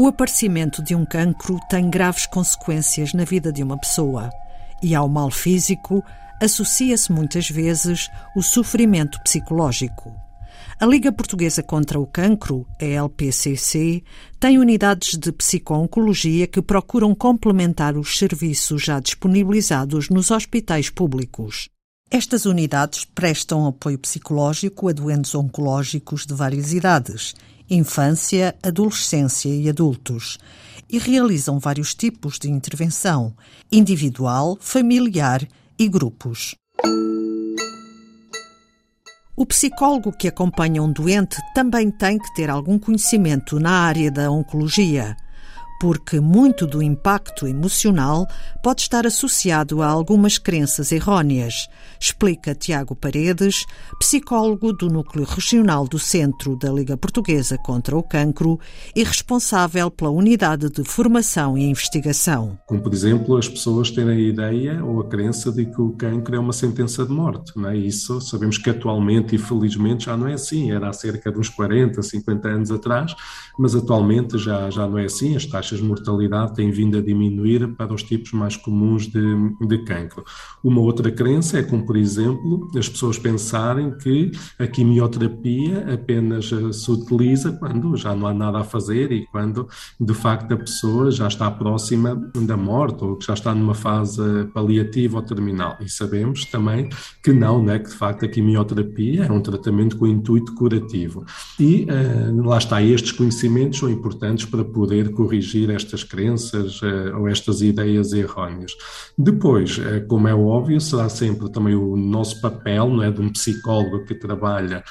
O aparecimento de um cancro tem graves consequências na vida de uma pessoa e ao mal físico associa-se muitas vezes o sofrimento psicológico. A Liga Portuguesa contra o Cancro, a LPCC, tem unidades de psico-oncologia que procuram complementar os serviços já disponibilizados nos hospitais públicos. Estas unidades prestam apoio psicológico a doentes oncológicos de várias idades, infância, adolescência e adultos, e realizam vários tipos de intervenção, individual, familiar e grupos. O psicólogo que acompanha um doente também tem que ter algum conhecimento na área da oncologia porque muito do impacto emocional pode estar associado a algumas crenças errôneas, explica Tiago Paredes, psicólogo do Núcleo Regional do Centro da Liga Portuguesa contra o Cancro e responsável pela Unidade de Formação e Investigação. Como, por exemplo, as pessoas terem a ideia ou a crença de que o cancro é uma sentença de morte. Não é? Isso sabemos que atualmente, e felizmente, já não é assim. Era há cerca de uns 40, 50 anos atrás, mas atualmente já, já não é assim. As taxas de mortalidade têm vindo a diminuir para os tipos mais comuns de, de cancro. Uma outra crença é como, por exemplo, as pessoas pensarem que a quimioterapia apenas eh, se utiliza quando já não há nada a fazer e quando, de facto, a pessoa já está próxima da morte ou que já está numa fase paliativa ou terminal. E sabemos também que não, né, que de facto a quimioterapia é um tratamento com intuito curativo. E uh, lá está, estes conhecimentos são importantes para poder corrigir corrigir estas crenças uh, ou estas ideias erróneas. Depois, uh, como é óbvio, será sempre também o nosso papel, não é, de um psicólogo que trabalha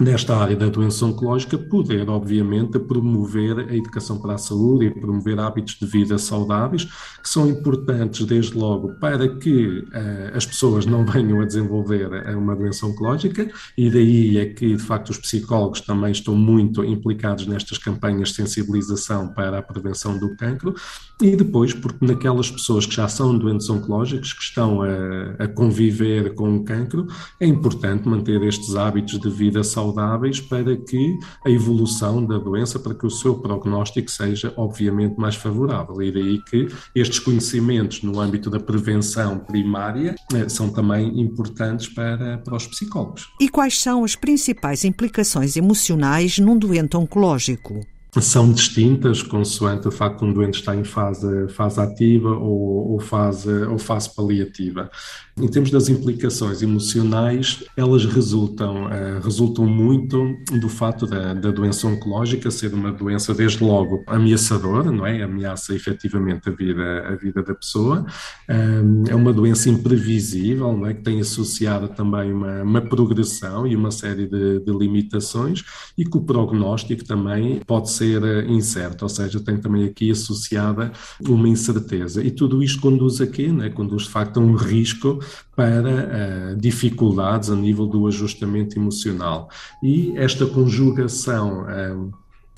nesta área da doença oncológica, poder, obviamente, promover a educação para a saúde e promover hábitos de vida saudáveis, que são importantes, desde logo, para que uh, as pessoas não venham a desenvolver eh, uma doença oncológica, e daí é que, de facto, os psicólogos também estão muito implicados nestas campanhas de sensibilização para a prevenção do cancro, e depois, porque naquelas pessoas que já são doentes oncológicos, que estão a, a conviver com o cancro, é importante manter estes hábitos de vida saudáveis saudáveis para que a evolução da doença, para que o seu prognóstico seja, obviamente, mais favorável. E daí que estes conhecimentos no âmbito da prevenção primária eh, são também importantes para, para os psicólogos. E quais são as principais implicações emocionais num doente oncológico? são distintas consoante o facto de um doente estar em fase, fase ativa ou, ou, fase, ou fase paliativa. Em termos das implicações emocionais, elas resultam, uh, resultam muito do fato da, da, doença oncológica ser uma doença, desde logo, ameaçadora, não é? Ameaça efetivamente a vida, a vida da pessoa. Um, é uma doença imprevisível, não é? Que tem associada também uma, uma progressão e uma série de, de limitações e que o prognóstico também pode ser eh, incerto, ou seja, tem também aqui associada uma incerteza. E tudo isto conduz a quê? Né? Conduz, de facto, a um risco para uh, dificuldades a nível do ajustamento emocional. E esta conjugação uh,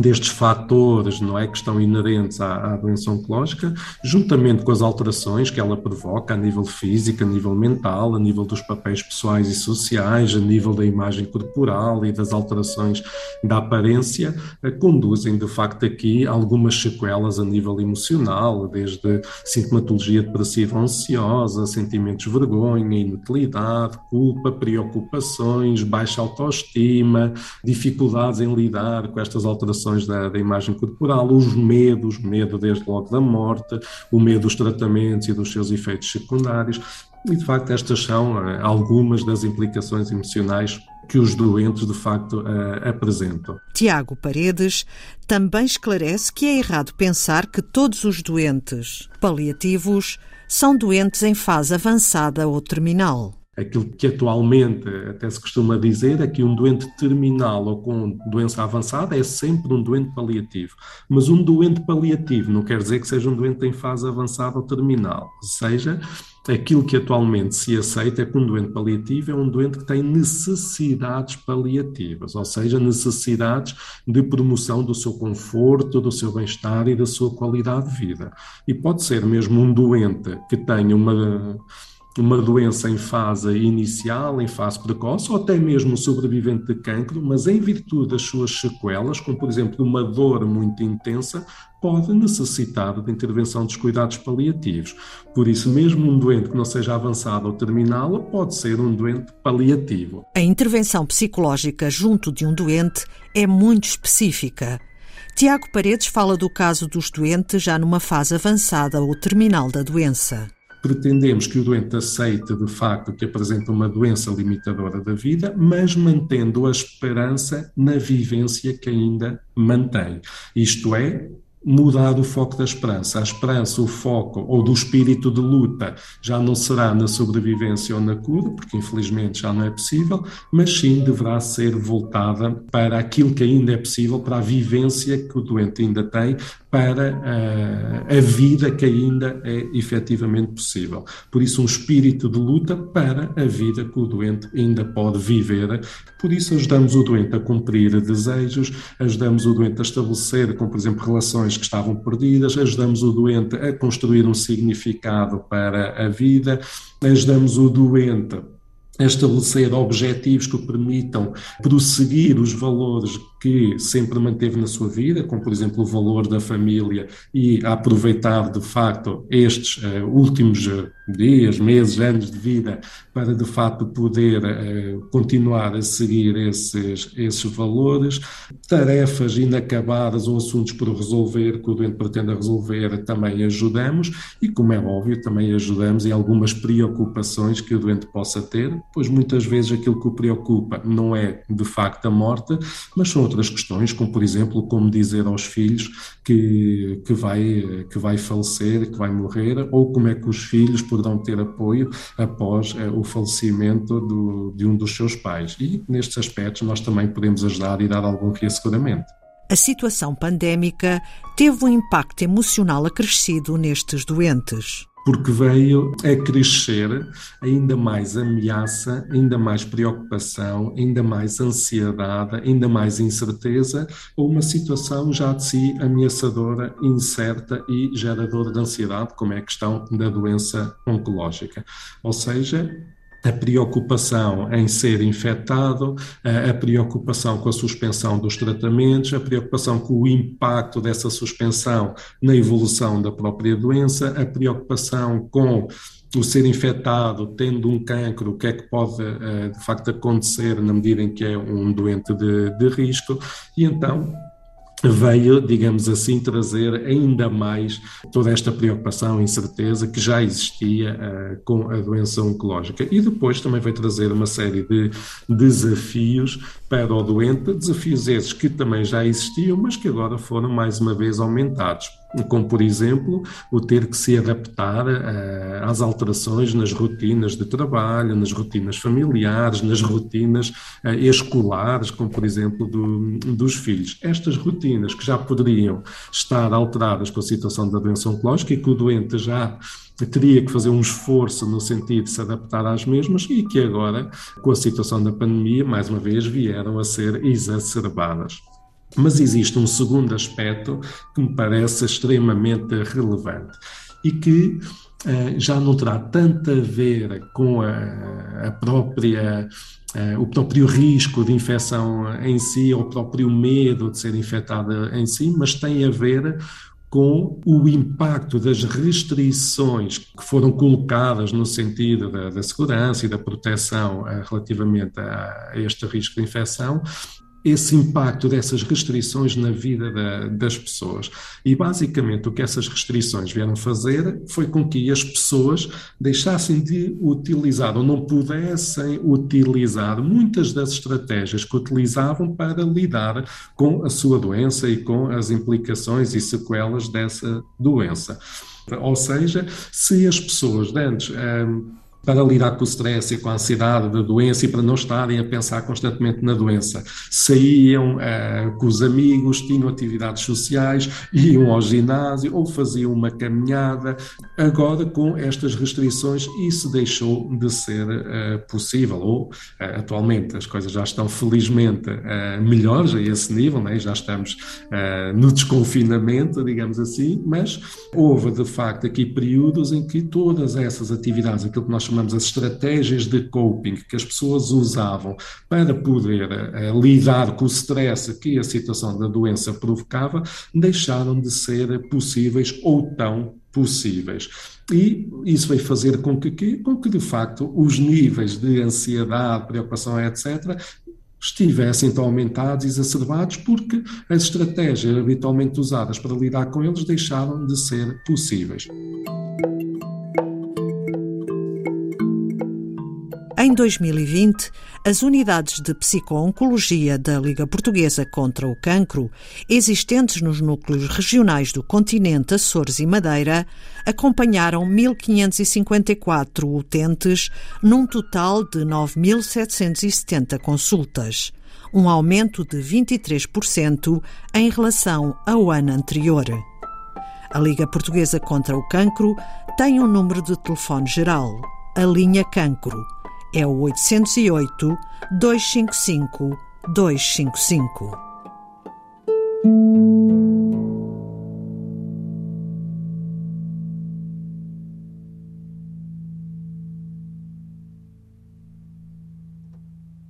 destes fatores não é que estão inerentes à, à, doença oncológica, juntamente com as alterações que ela provoca a nível físico, a nível mental, a nível dos papéis pessoais e sociais, a nível da imagem corporal e das alterações da aparência, eh, conduzem de facto aqui algumas sequelas a nível emocional, desde sintomatologia depressiva ansiosa, sentimentos de vergonha, inutilidade, culpa, preocupações, baixa autoestima, dificuldades em lidar com estas alterações da, da, imagem corporal, os medos, medo desde logo da morte, o medo dos tratamentos e dos seus efeitos secundários. E de facto, estas são uh, algumas das implicações emocionais que os doentes de facto uh, apresentam. Tiago Paredes também esclarece que é errado pensar que todos os doentes paliativos são doentes em fase avançada ou terminal. Aquilo que atualmente até se costuma dizer é que um doente terminal ou com doença avançada é sempre um doente paliativo. Mas um doente paliativo não quer dizer que seja um doente em fase avançada ou terminal. Ou seja, aquilo que atualmente se aceita é que um doente paliativo é um doente que tem necessidades paliativas, ou seja, necessidades de promoção do seu conforto, do seu bem-estar e da sua qualidade de vida. E pode ser mesmo um doente que tenha uma uma doença em fase inicial, em fase precoce, ou até mesmo um sobrevivente de cancro, mas em virtude das suas sequelas, como por exemplo uma dor muito intensa, pode necessitar de intervenção dos cuidados paliativos. Por isso, mesmo um doente que não seja avançado ou terminal, pode ser um doente paliativo. A intervenção psicológica junto de um doente é muito específica. Tiago Paredes fala do caso dos doentes já numa fase avançada ou terminal da doença pretendemos que o doente aceite de facto que apresenta uma doença limitadora da vida, mas mantendo a esperança na vivência que ainda mantém. Isto é, mudar o foco da esperança. A esperança, o foco ou do espírito de luta já não será na sobrevivência ou na cura, porque infelizmente já não é possível, mas sim deverá ser voltada para aquilo que ainda é possível, para a vivência que o doente ainda tem, para a, a vida que ainda é efetivamente possível. Por isso, um espírito de luta para a vida que o doente ainda pode viver. Por isso, ajudamos o doente a cumprir desejos, ajudamos o doente a estabelecer, como por exemplo, relações que estavam perdidas, ajudamos o doente a construir um significado para a vida, ajudamos o doente a estabelecer objetivos que permitam prosseguir os valores que sempre manteve na sua vida, como por exemplo o valor da família e aproveitar de facto estes uh, últimos uh, dias, meses, anos de vida para de facto poder uh, continuar a seguir esses, esses valores, tarefas inacabadas ou assuntos por resolver que o doente pretenda resolver também ajudamos. E como é óbvio também ajudamos em algumas preocupações que o doente possa ter, pois muitas vezes aquilo que o preocupa não é de facto a morte, mas são outras questões, como por exemplo, como dizer aos filhos que, que, vai, que vai falecer, que vai morrer, ou como é que os filhos poderão ter apoio após eh, o falecimento do, de um dos seus pais. E nestes aspectos nós também podemos ajudar e dar algum reasseguramento. A situação pandémica teve um impacto emocional acrescido nestes doentes porque veio a crescer ainda mais ameaça, ainda mais preocupação, ainda mais ansiedade, ainda mais incerteza, ou uma situação já de si ameaçadora, incerta e geradora de ansiedade, como é a questão da doença oncológica. Ou seja, a preocupação em ser infectado, a preocupação com a suspensão dos tratamentos, a preocupação com o impacto dessa suspensão na evolução da própria doença, a preocupação com o ser infectado, tendo um cancro, o que é que pode eh, de facto acontecer na medida em que é um doente de, de risco, e então veio, digamos assim, trazer ainda mais toda esta preocupação e incerteza que já existia uh, com a doença oncológica. E depois também veio trazer uma série de desafios para o doente, desafios esses que também já existiam, mas que agora foram mais uma vez aumentados como por exemplo o ter que se adaptar uh, às alterações nas rotinas de trabalho, nas rotinas familiares, nas rotinas uh, escolares, como por exemplo do, dos filhos. Estas rotinas que já poderiam estar alteradas com a situação da doença oncológica e que o doente já teria que fazer um esforço no sentido de se adaptar às mesmas e que agora, com a situação da pandemia, mais uma vez vieram a ser exacerbadas. Mas existe um segundo aspecto que me parece extremamente relevante e que uh, já não terá tanto a ver com a, a própria Uh, o próprio risco de infecção em si, ou o próprio medo de ser infectada em si, mas tem a ver com o impacto das restrições que foram colocadas no sentido da, da segurança e da proteção uh, relativamente a, este risco de infecção esse impacto dessas restrições na vida da, das pessoas. E basicamente o que essas restrições vieram fazer foi com que as pessoas deixassem de utilizar ou não pudessem utilizar muitas das estratégias que utilizavam para lidar com a sua doença e com as implicações e sequelas dessa doença. Ou seja, se as pessoas antes. Hum, para lidar com o stress e com a ansiedade da doença e para não estarem a pensar constantemente na doença. Saíam uh, com os amigos, tinham atividades sociais, iam ao ginásio ou faziam uma caminhada. Agora, com estas restrições, isso deixou de ser uh, possível, ou uh, atualmente as coisas já estão felizmente melhores a esse nível, né? já estamos no desconfinamento, digamos assim, mas houve de facto aqui períodos em que todas essas atividades, aquilo que nós chamamos chamamos as estratégias de coping que as pessoas usavam para poder uh, lidar com o stress que a situação da doença provocava, deixaram de ser possíveis ou tão possíveis. E isso vai fazer com que, com que, de facto, os níveis de ansiedade, preocupação, etc., estivessem tão aumentados exacerbados porque as estratégias habitualmente usadas para lidar com eles deixaram de ser possíveis. Em 2020, as unidades de psico-oncologia da Liga Portuguesa contra o Cancro, existentes nos núcleos regionais do continente Açores e Madeira, acompanharam 1.554 utentes, num total de 9.770 consultas, um aumento de 23% em relação ao ano anterior. A Liga Portuguesa contra o Cancro tem um número de telefone geral, a linha Cancro é o 808 255 255.